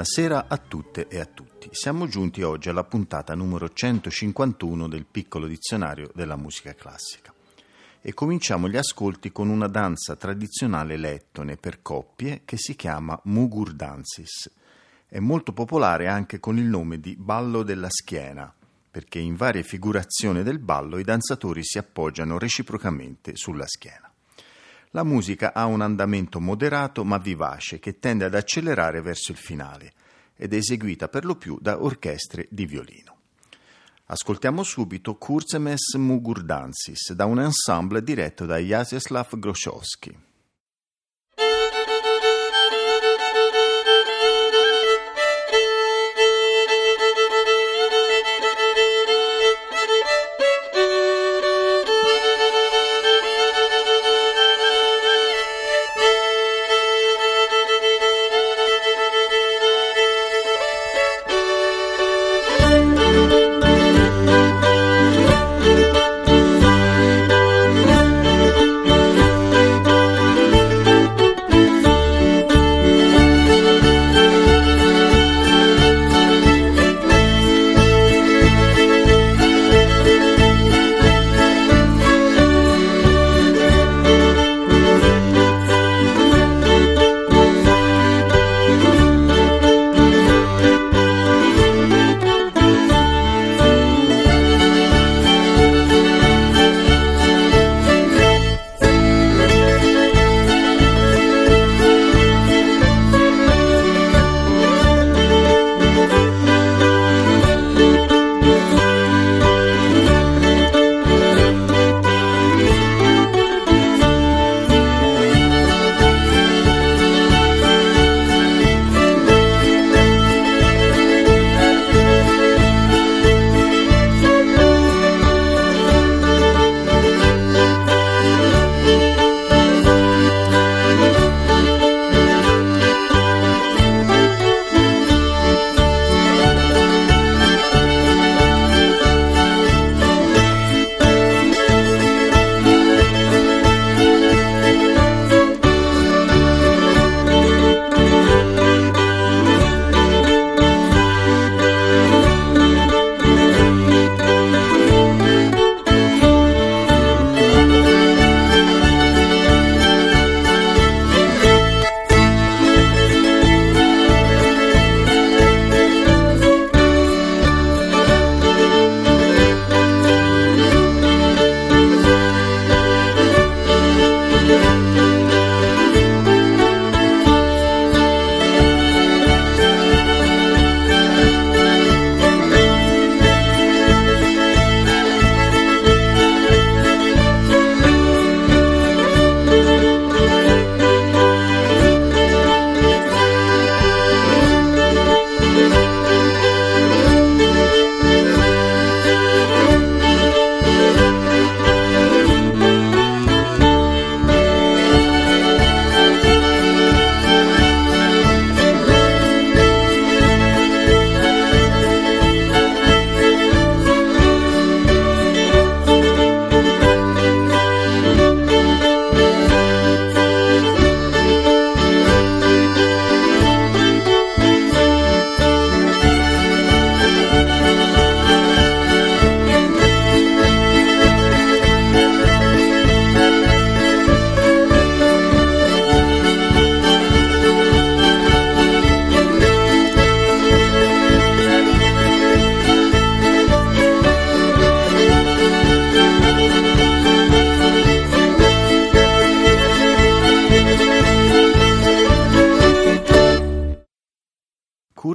Buonasera a tutte e a tutti. Siamo giunti oggi alla puntata numero 151 del piccolo dizionario della musica classica e cominciamo gli ascolti con una danza tradizionale lettone per coppie che si chiama Mugur Dansis. È molto popolare anche con il nome di ballo della schiena, perché in varie figurazioni del ballo i danzatori si appoggiano reciprocamente sulla schiena. La musica ha un andamento moderato ma vivace che tende ad accelerare verso il finale ed eseguita per lo più da orchestre di violino. Ascoltiamo subito Kurzemes Mugurdansis da un ensemble diretto da Jaroslav Groszowski.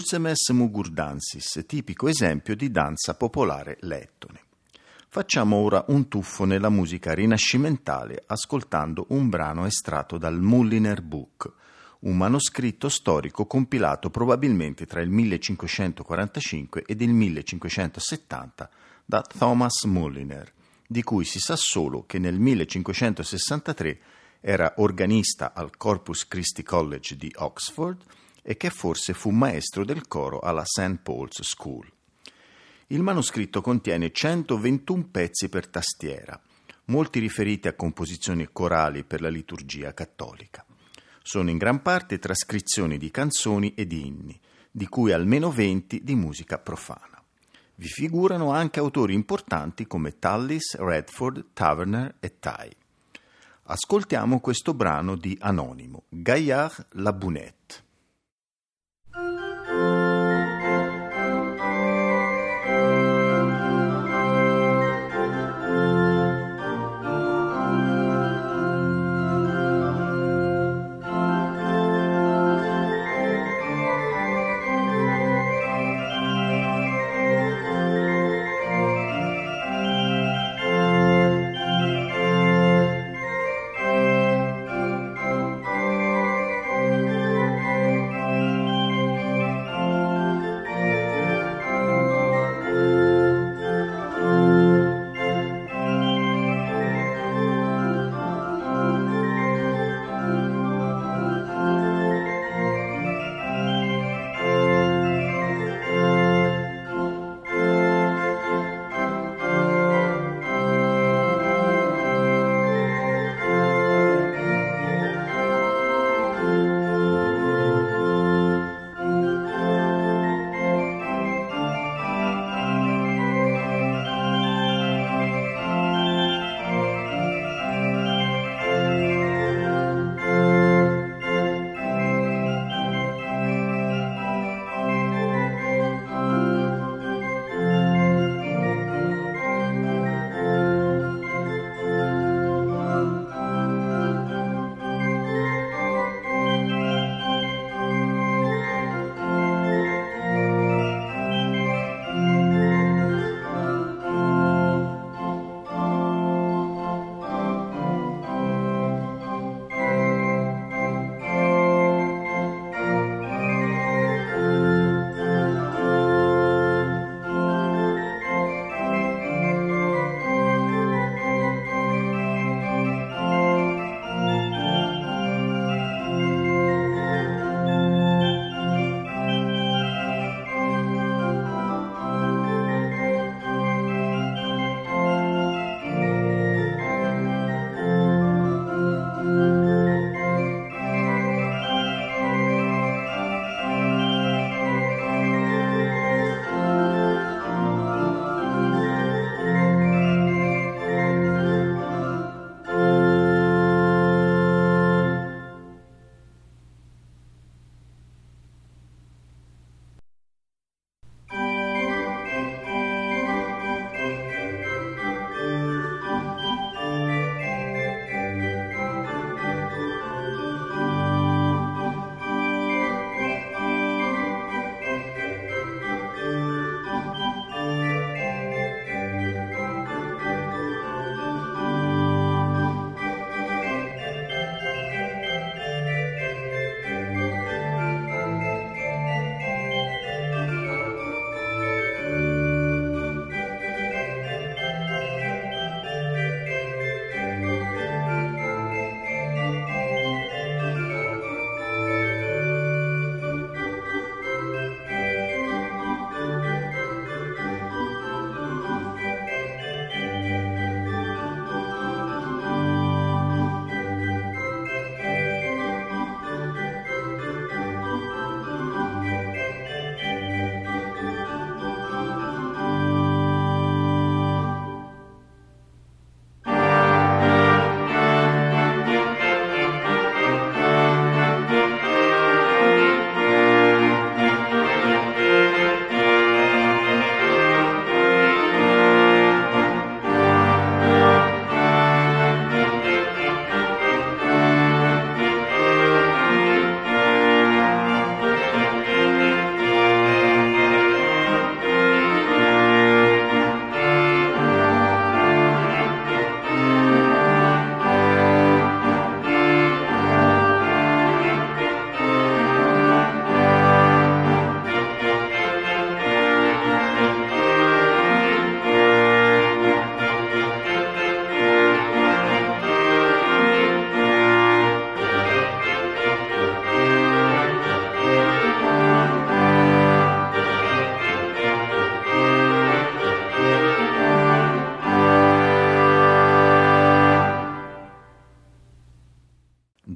Kurzemes Mugurdansis, tipico esempio di danza popolare lettone. Facciamo ora un tuffo nella musica rinascimentale ascoltando un brano estratto dal Mulliner Book, un manoscritto storico compilato probabilmente tra il 1545 ed il 1570 da Thomas Mulliner, di cui si sa solo che nel 1563 era organista al Corpus Christi College di Oxford e che forse fu maestro del coro alla St. Paul's School. Il manoscritto contiene 121 pezzi per tastiera, molti riferiti a composizioni corali per la liturgia cattolica. Sono in gran parte trascrizioni di canzoni e di inni, di cui almeno 20 di musica profana. Vi figurano anche autori importanti come Tallis, Redford, Taverner e Tai. Ascoltiamo questo brano di Anonimo, Gaillard la Bunette.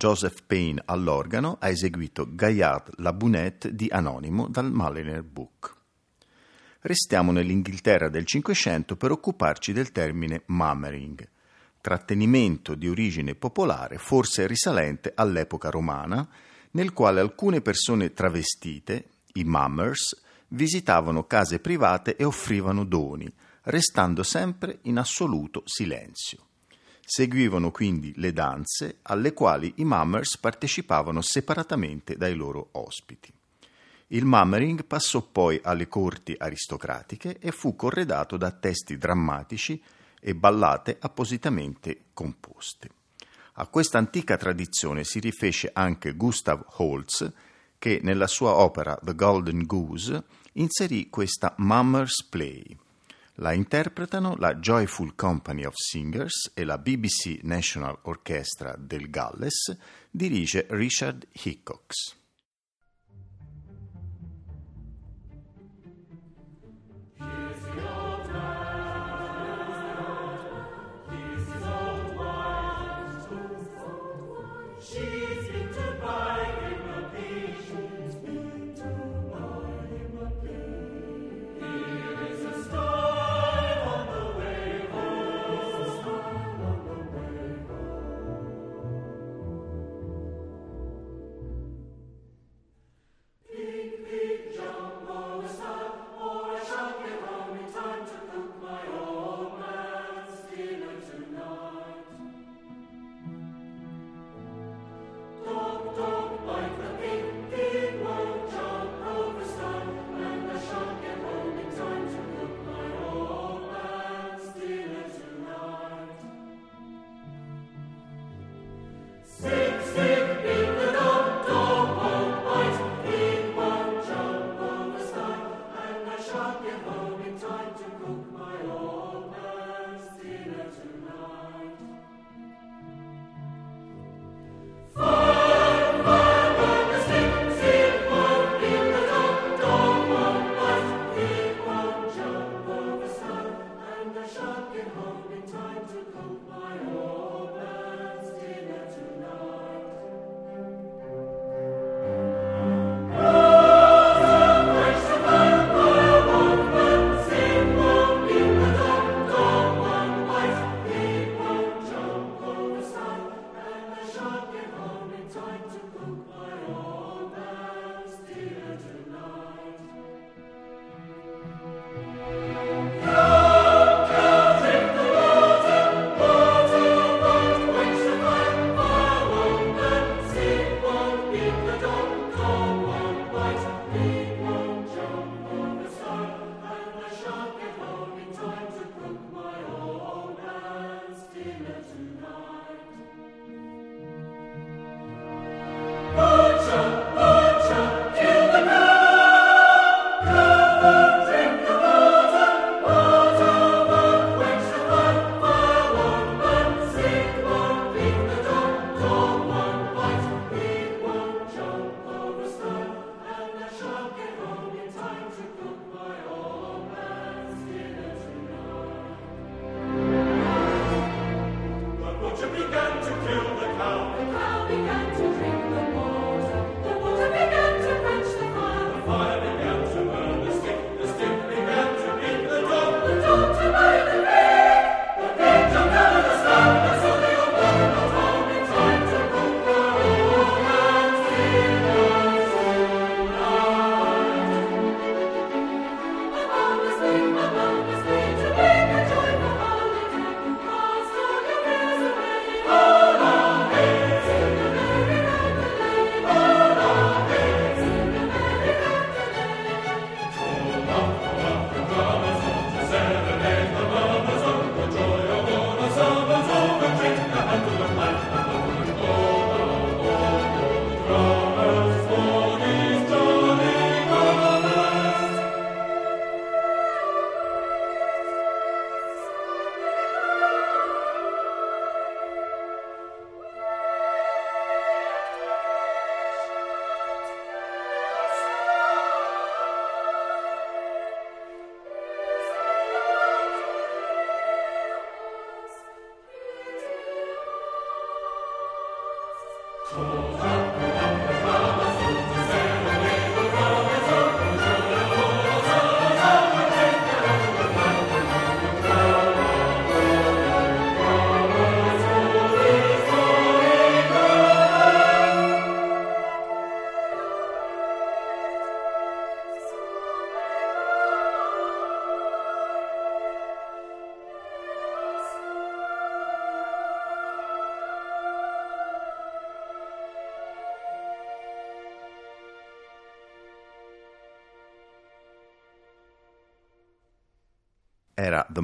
Joseph Payne all'organo ha eseguito Gaillard La Bunette di Anonimo dal Maliner Book. Restiamo nell'Inghilterra del Cinquecento per occuparci del termine mummering, trattenimento di origine popolare, forse risalente all'epoca romana, nel quale alcune persone travestite, i mummers, visitavano case private e offrivano doni, restando sempre in assoluto silenzio. Seguivano quindi le danze alle quali i mummers partecipavano separatamente dai loro ospiti. Il mummering passò poi alle corti aristocratiche e fu corredato da testi drammatici e ballate appositamente composte. A questa antica tradizione si rifece anche Gustav Holst, che nella sua opera The Golden Goose inserì questa Mummers Play. La interpretano la Joyful Company of Singers e la BBC National Orchestra del Galles, dirige Richard Hickox.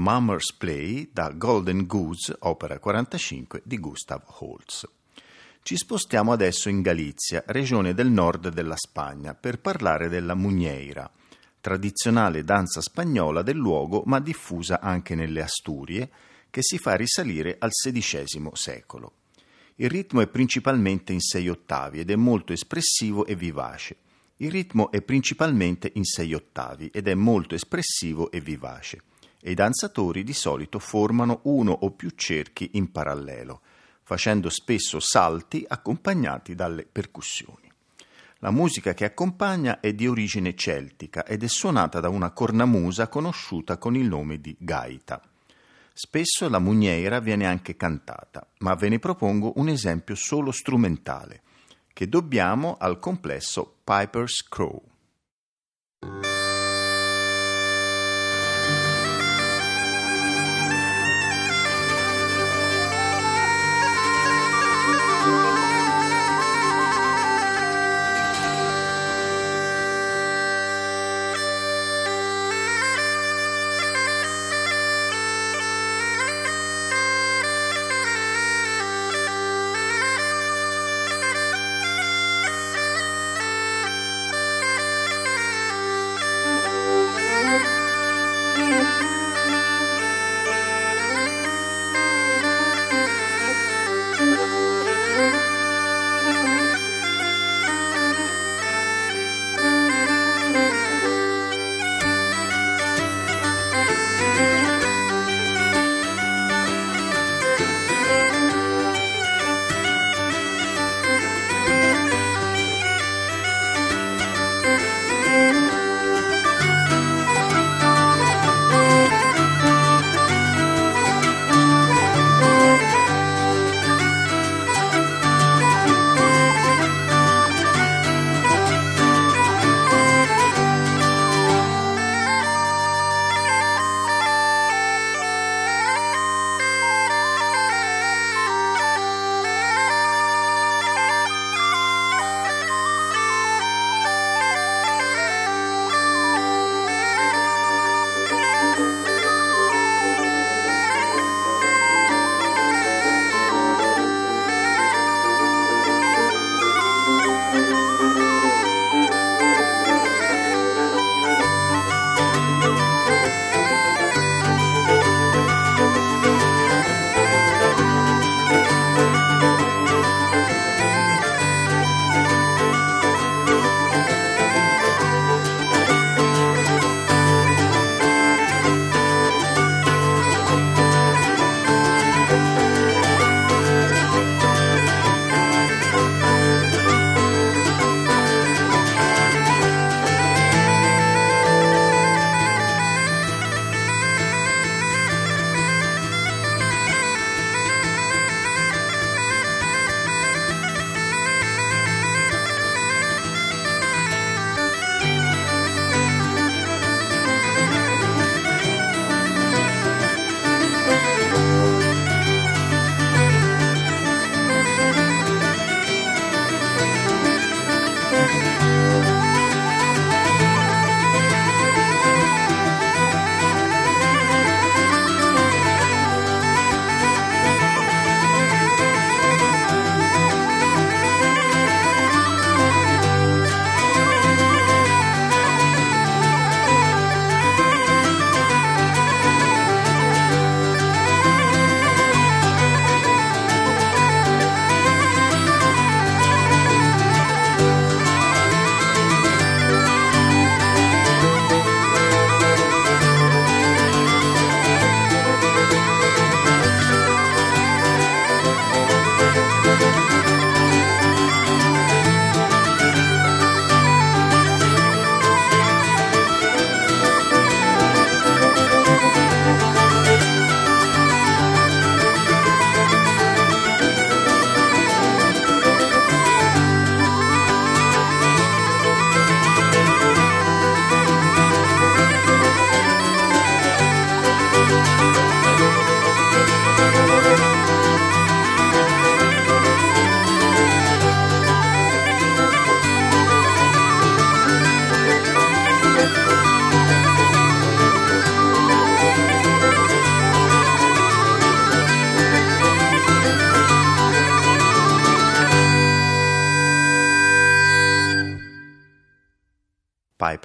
Mummers Play da Golden Goose, opera 45 di Gustav Holst. Ci spostiamo adesso in Galizia, regione del nord della Spagna, per parlare della Mugneira, tradizionale danza spagnola del luogo ma diffusa anche nelle Asturie, che si fa risalire al XVI secolo. Il ritmo è principalmente in sei ottavi ed è molto espressivo e vivace. Il ritmo è principalmente in sei ottavi ed è molto espressivo e vivace. E i danzatori di solito formano uno o più cerchi in parallelo, facendo spesso salti accompagnati dalle percussioni. La musica che accompagna è di origine celtica ed è suonata da una cornamusa conosciuta con il nome di gaita. Spesso la mugniera viene anche cantata, ma ve ne propongo un esempio solo strumentale, che dobbiamo al complesso Piper's Crow.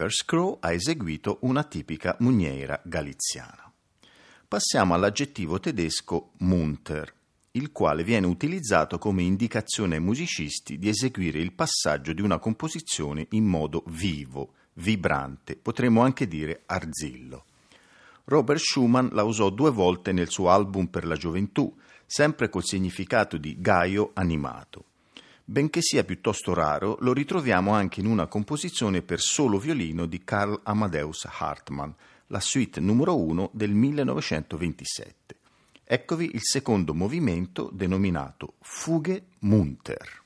Piper's Crow ha eseguito una tipica mugniera galiziana. Passiamo all'aggettivo tedesco munter, il quale viene utilizzato come indicazione ai musicisti di eseguire il passaggio di una composizione in modo vivo, vibrante, potremmo anche dire arzillo. Robert Schumann la usò due volte nel suo album per la gioventù, sempre col significato di gaio animato. Benché sia piuttosto raro, lo ritroviamo anche in una composizione per solo violino di Karl Amadeus Hartmann, la suite numero 1 del 1927. Eccovi il secondo movimento denominato Fughe Munter.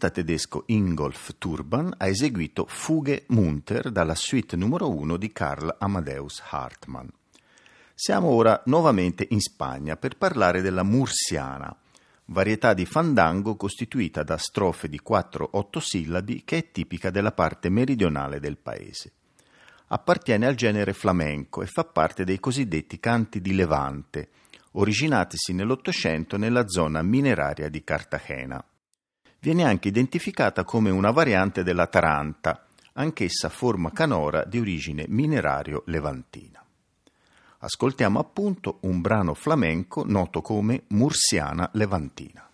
Violinista tedesco Ingolf Turban ha eseguito Fughe Munter dalla suite numero 1 di Karl Amadeus Hartmann. Siamo ora nuovamente in Spagna per parlare della mursiana, varietà di fandango costituita da strofe di 4-8 sillabi che è tipica della parte meridionale del paese. Appartiene al genere flamenco e fa parte dei cosiddetti canti di Levante, originatisi nell'Ottocento nella zona mineraria di Cartagena viene anche identificata come una variante della taranta, anch'essa forma canora di origine minerario levantina. Ascoltiamo appunto un brano flamenco noto come Mursiana Levantina.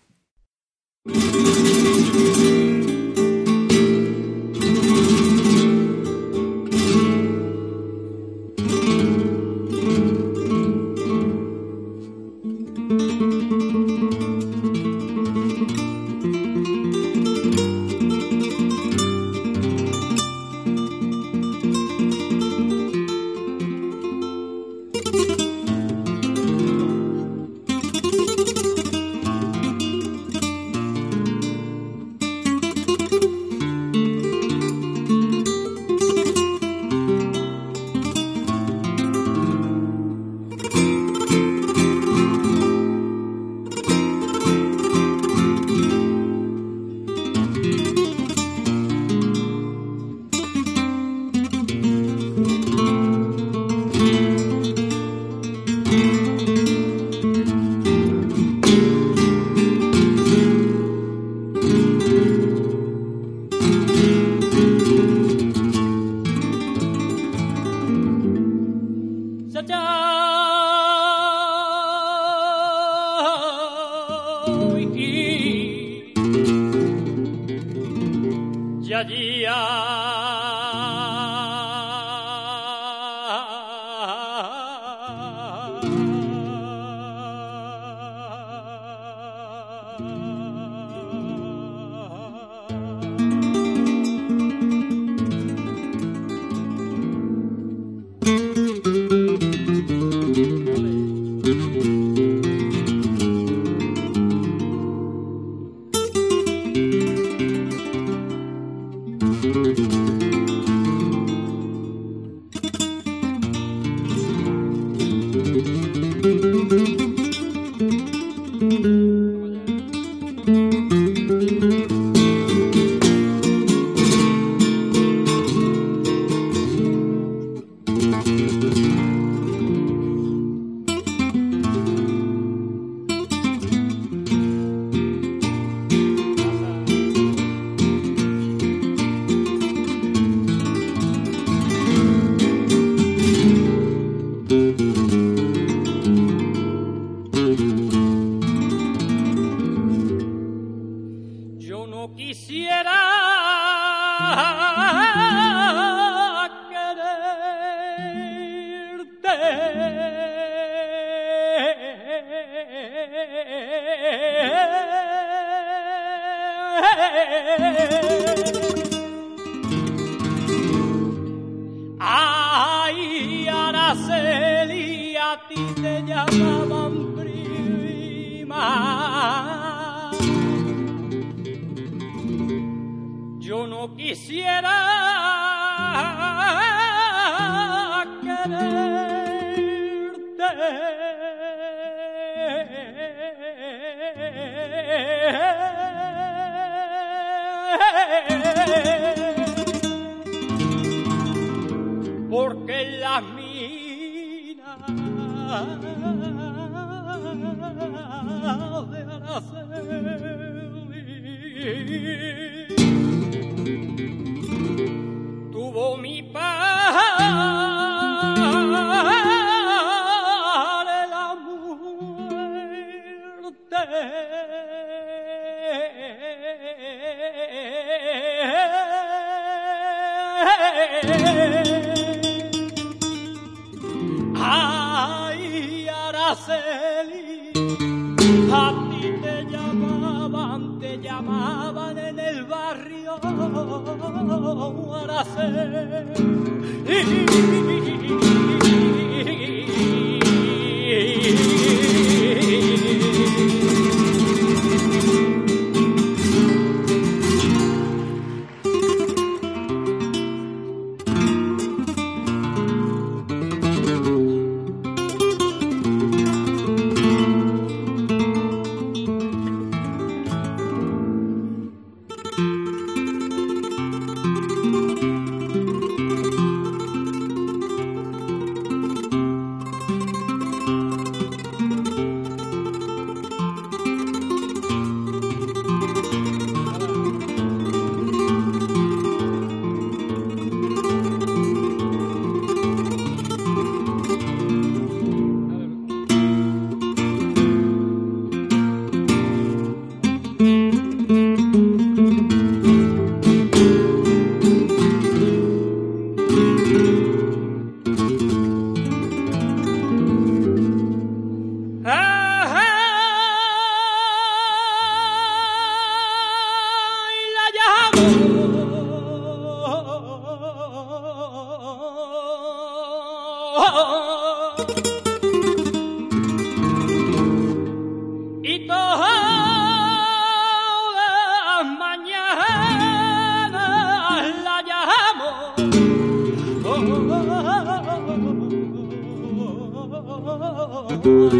Ay, Araceli, a ti te llamaban, te llamaban en el barrio, Araceli. Thank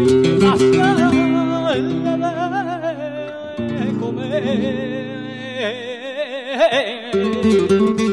you.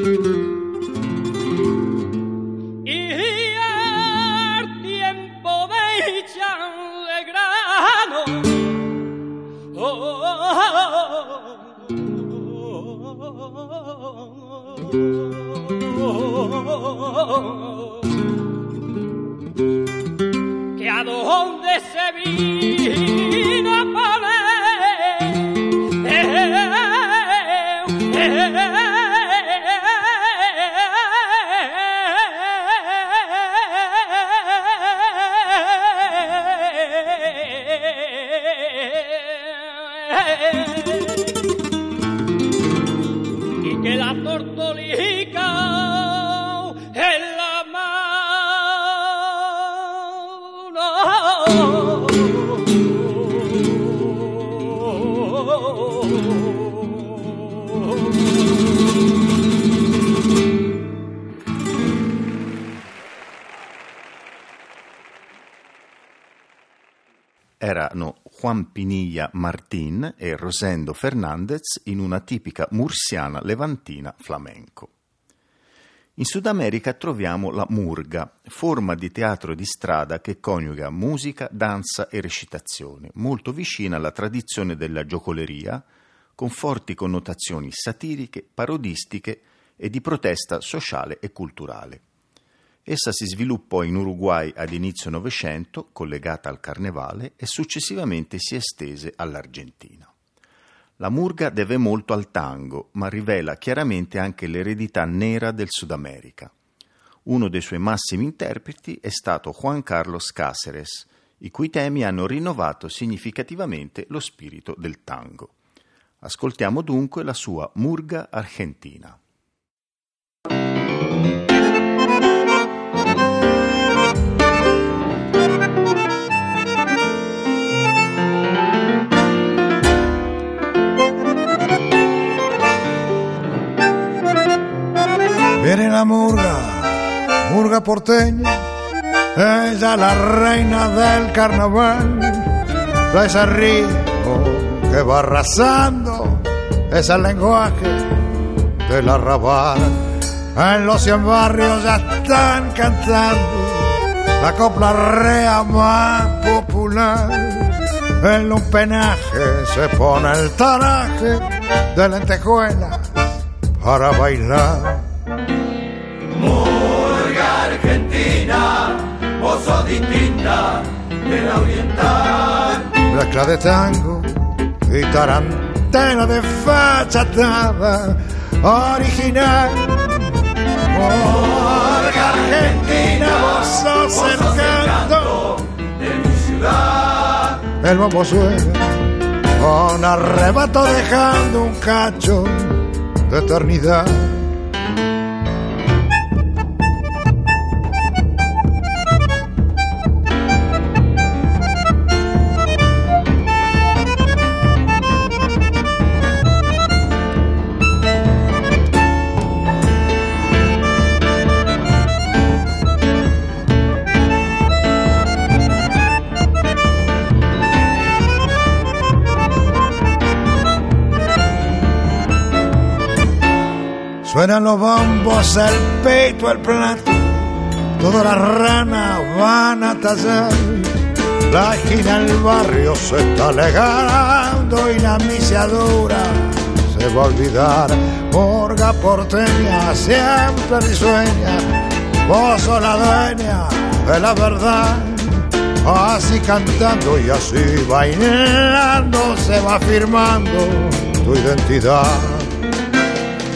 Rosendo Fernandez in una tipica mursiana levantina flamenco. In Sud America troviamo la murga, forma di teatro di strada che coniuga musica, danza e recitazione, molto vicina alla tradizione della giocoleria, con forti connotazioni satiriche, parodistiche e di protesta sociale e culturale. Essa si sviluppò in Uruguay ad inizio Novecento, collegata al carnevale, e successivamente si estese all'Argentina. La murga deve molto al tango, ma rivela chiaramente anche l'eredità nera del Sud America. Uno dei suoi massimi interpreti è stato Juan Carlos Cáceres, i cui temi hanno rinnovato significativamente lo spirito del tango. Ascoltiamo dunque la sua Murga Argentina. Viene la murga, murga porteña, ella la reina del carnaval, trae ese ritmo que va arrasando, es el lenguaje del arrabal. En los cien barrios ya están cantando la copla rea más popular. En un penaje se pone el taraje de lentejuelas para bailar. Argentina, vos sos distinta de la oriental. mezcla de tango y tarantela de fachatada original. Morga Argentina, vos sos el canto de mi ciudad. El bombo suena con arrebato dejando un cacho de eternidad. Suenan los bombos, el peito, el plato, todas las ranas van a tallar. La esquina del barrio se está alegando y la misiadura se va a olvidar. Morga porteña siempre risueña, vos sos la dueña de la verdad. Así cantando y así bailando se va firmando tu identidad.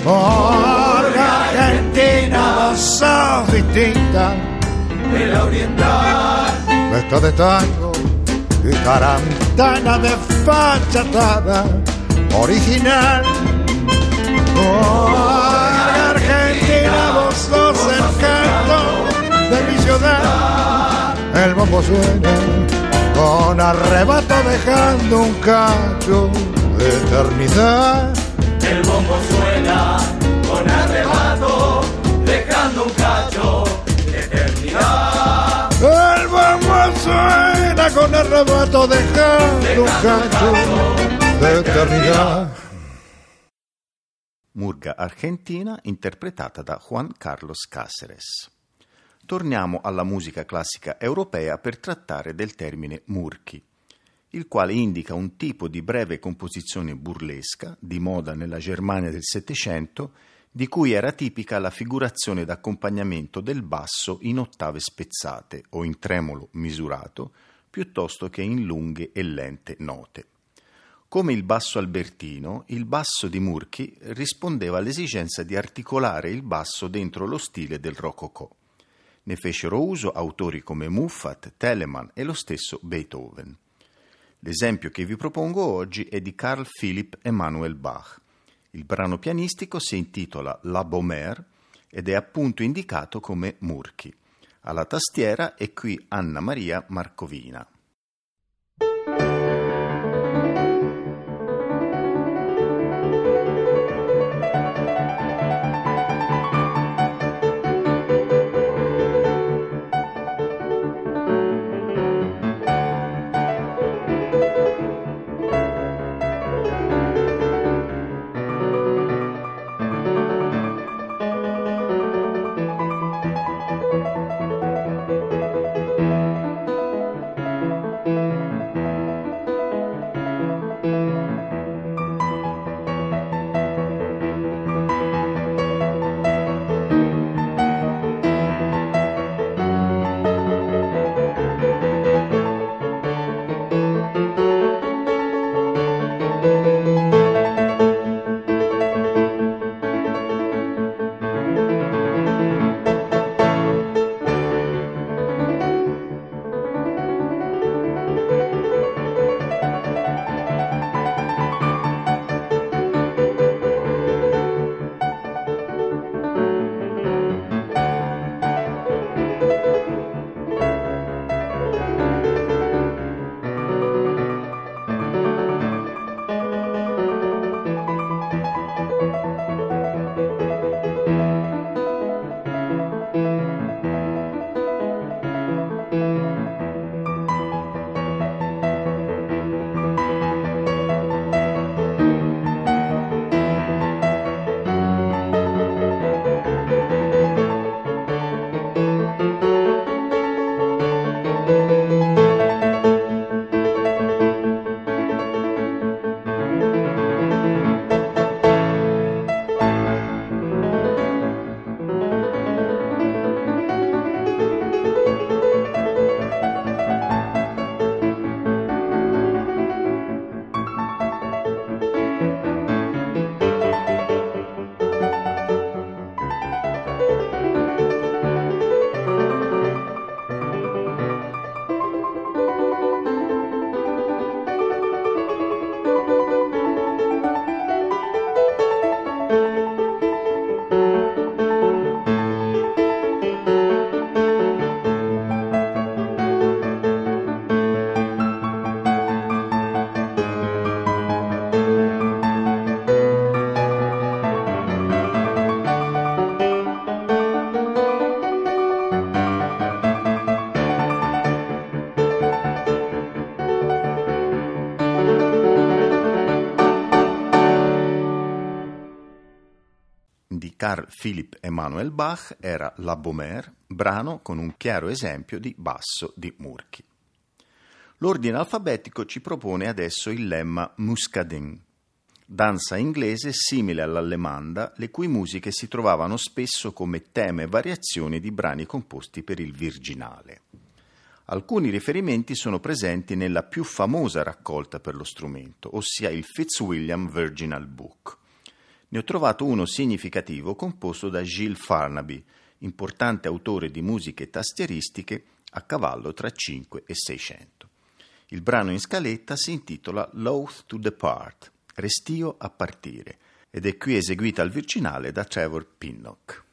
Morga Argentina, sos distinta de la oriental. Mezcla de tango y tarantana de fachatada original. Morga Argentina, vos sos el canto de mi ciudad. El bombo suena con arrebato dejando un cacho de eternidad. El bombo suena de eternidad. El suena Argentina con arrebato dejando un cacho de eternidad. Murga argentina interpretata da Juan Carlos Cáceres. Torniamo alla musica classica europea per trattare del termine murchi, il quale indica un tipo di breve composizione burlesca, di moda nella Germania del Settecento, di cui era tipica la figurazione d'accompagnamento del basso in ottave spezzate o in tremolo misurato, piuttosto che in lunghe e lente note. Come il basso albertino, il basso di Murchi rispondeva all'esigenza di articolare il basso dentro lo stile del rococò. Ne fecero uso autori come Muffat, Telemann e lo stesso Beethoven. L'esempio che vi propongo oggi è di Carl Philipp Emanuel Bach. Il brano pianistico si intitola La Bomère ed è appunto indicato come Murchi. Alla tastiera è qui Anna Maria Marcovina. Carl Philipp Emanuel Bach era La Bomère, brano con un chiaro esempio di basso di Murchi. L'ordine alfabetico ci propone adesso il lemma Muscadin, danza inglese simile all'allemanda, le cui musiche si trovavano spesso come teme e variazioni di brani composti per il virginale. Alcuni riferimenti sono presenti nella più famosa raccolta per lo strumento, ossia il Fitzwilliam Virginal Book. Ne ho trovato uno significativo composto da Gilles Farnaby, importante autore di musiche tastieristiche a cavallo tra 5 e 600. Il brano in scaletta si intitola Loath to Depart, Restio a partire, ed è qui eseguita al virginale da Trevor Pinnock.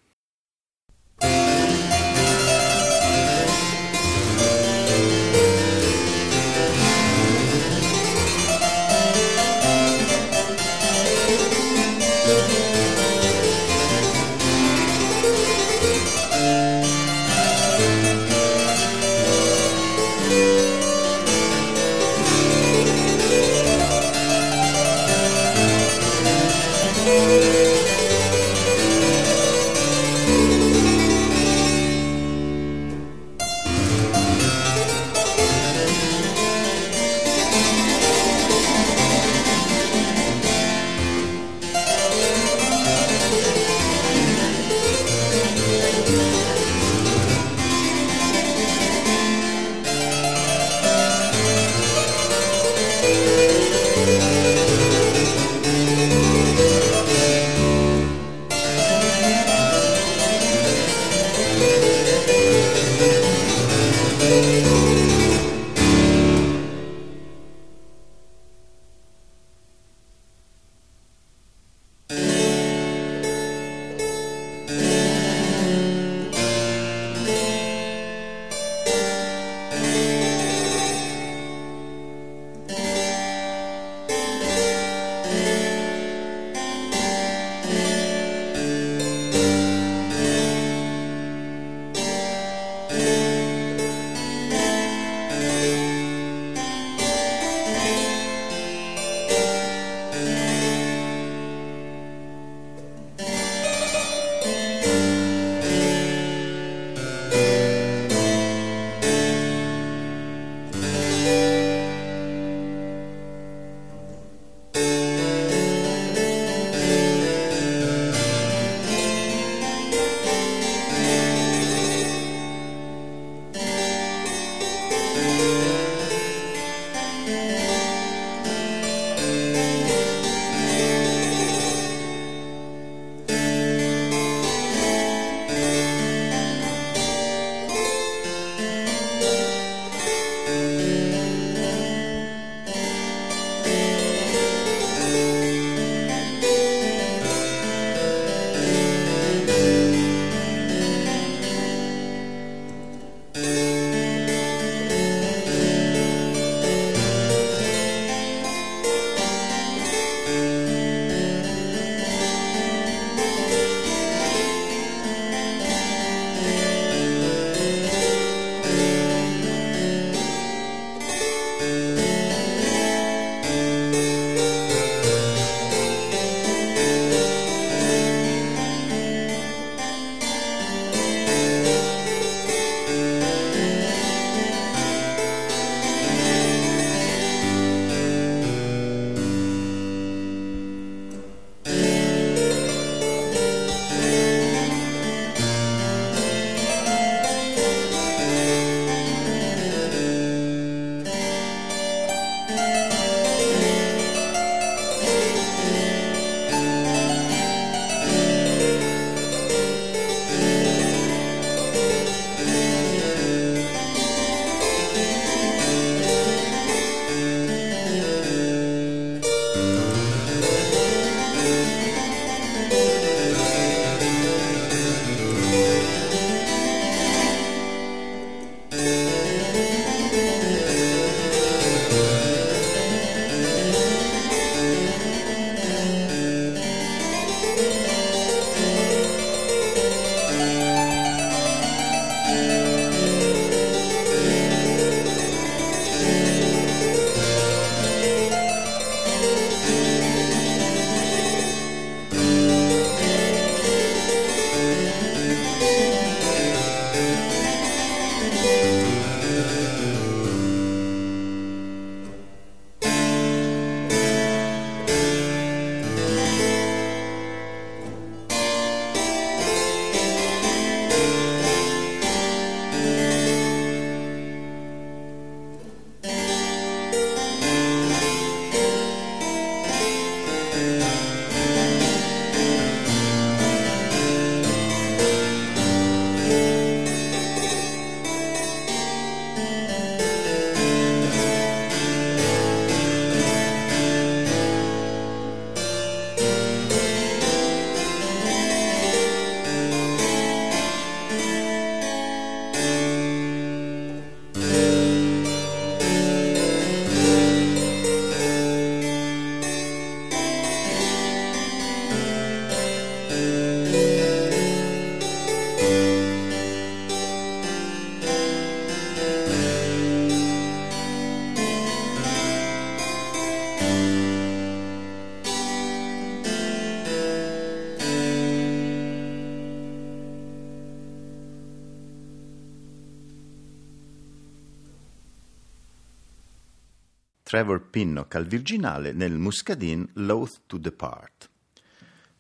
Trevor Pinnock al virginale nel Muscadin Loath to Depart.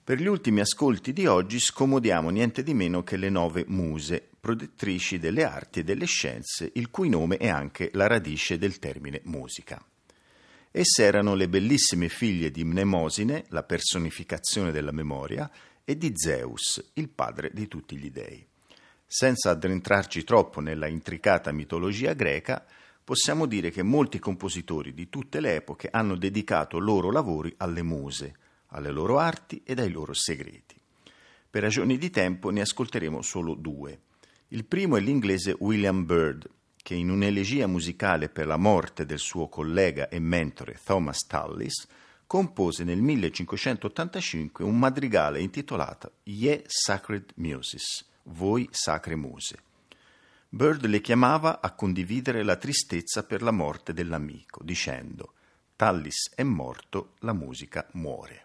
Per gli ultimi ascolti di oggi scomodiamo niente di meno che le nove muse, protettrici delle arti e delle scienze, il cui nome è anche la radice del termine musica. Esse erano le bellissime figlie di Mnemosine, la personificazione della memoria, e di Zeus, il padre di tutti gli dei. Senza addentrarci troppo nella intricata mitologia greca, possiamo dire che molti compositori di tutte le epoche hanno dedicato loro lavori alle muse, alle loro arti ed ai loro segreti. Per ragioni di tempo ne ascolteremo solo due. Il primo è l'inglese William Byrd, che in un'elegia musicale per la morte del suo collega e mentore Thomas Tallis compose nel 1585 un madrigale intitolato Ye Sacred Muses, Voi Sacre Muse Bird le chiamava a condividere la tristezza per la morte dell'amico, dicendo Tallis è morto, la musica muore.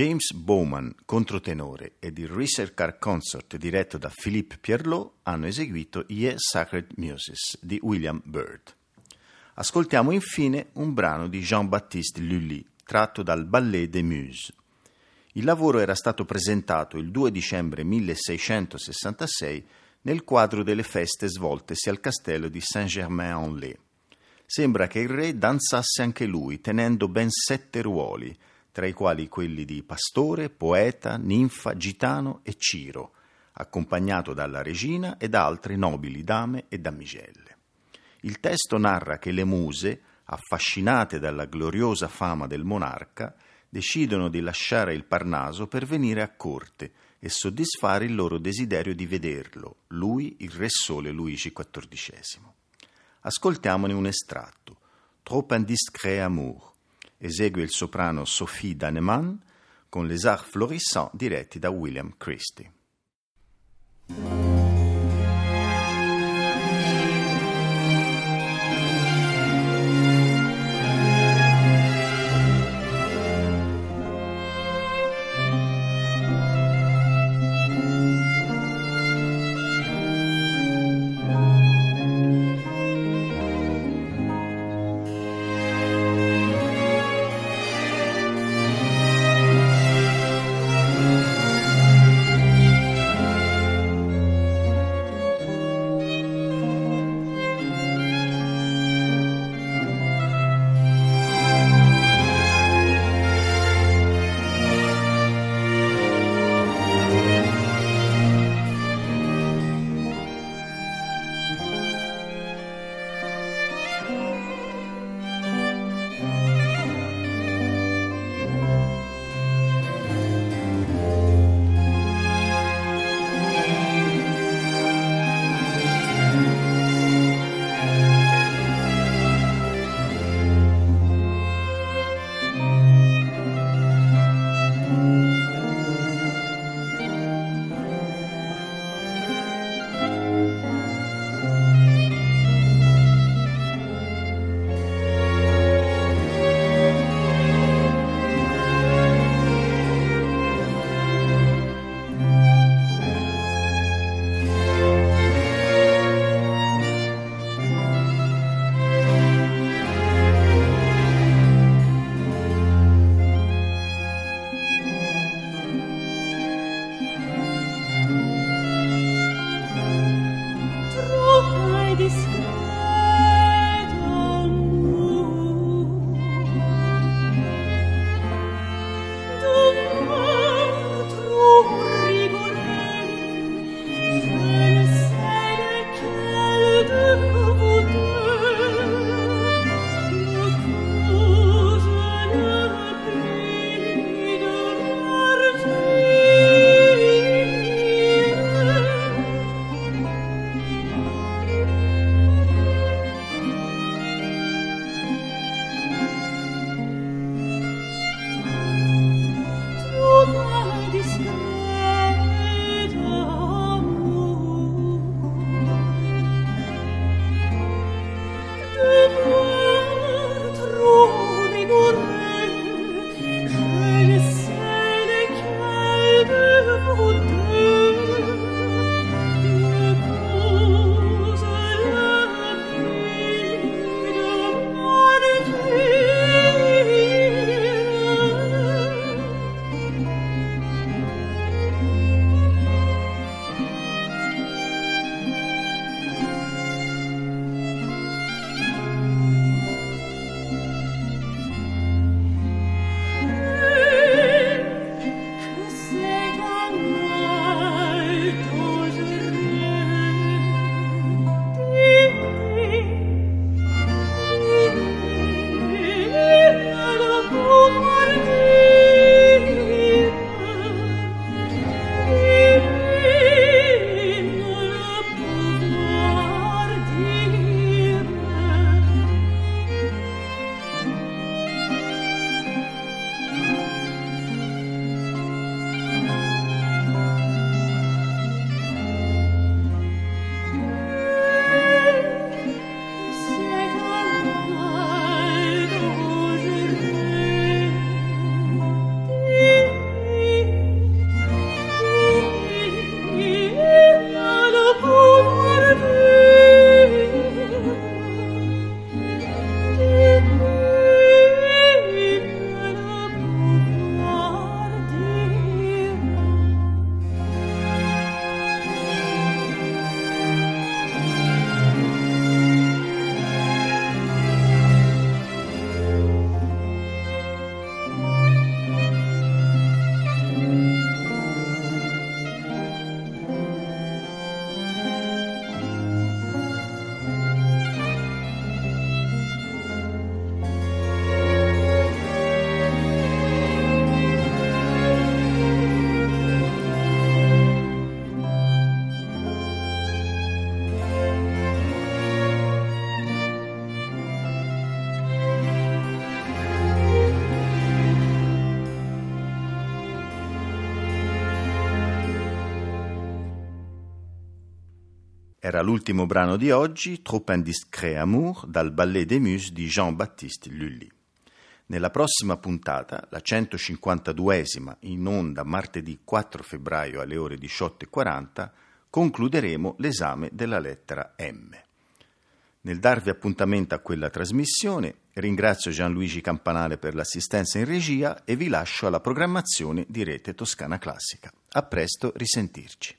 James Bowman, controtenore, ed il Research Consort diretto da Philippe Pierlot hanno eseguito Ye Sacred Muses di William Byrd. Ascoltiamo infine un brano di Jean-Baptiste Lully, tratto dal Ballet des Muses. Il lavoro era stato presentato il 2 dicembre 1666 nel quadro delle feste svoltesi al castello di Saint-Germain-en-Laye. Sembra che il re danzasse anche lui, tenendo ben sette ruoli, tra i quali quelli di pastore, poeta, ninfa, gitano e ciro, accompagnato dalla regina e da altre nobili dame e damigelle. Il testo narra che le muse, affascinate dalla gloriosa fama del monarca, decidono di lasciare il Parnaso per venire a corte e soddisfare il loro desiderio di vederlo, lui, il Re Sole Luigi XIV. Ascoltiamone un estratto. Trop indiscret amour esegue il soprano Sophie Daneman con Les Arts Florissants diretti da William Christie. Era l'ultimo brano di oggi, Trop indiscret amour, dal Ballet des Muses di Jean-Baptiste Lully. Nella prossima puntata, la 152esima, in onda martedì 4 febbraio alle ore 18.40, concluderemo l'esame della lettera M. Nel darvi appuntamento a quella trasmissione, ringrazio Gianluigi Campanale per l'assistenza in regia e vi lascio alla programmazione di Rete Toscana Classica. A presto, risentirci.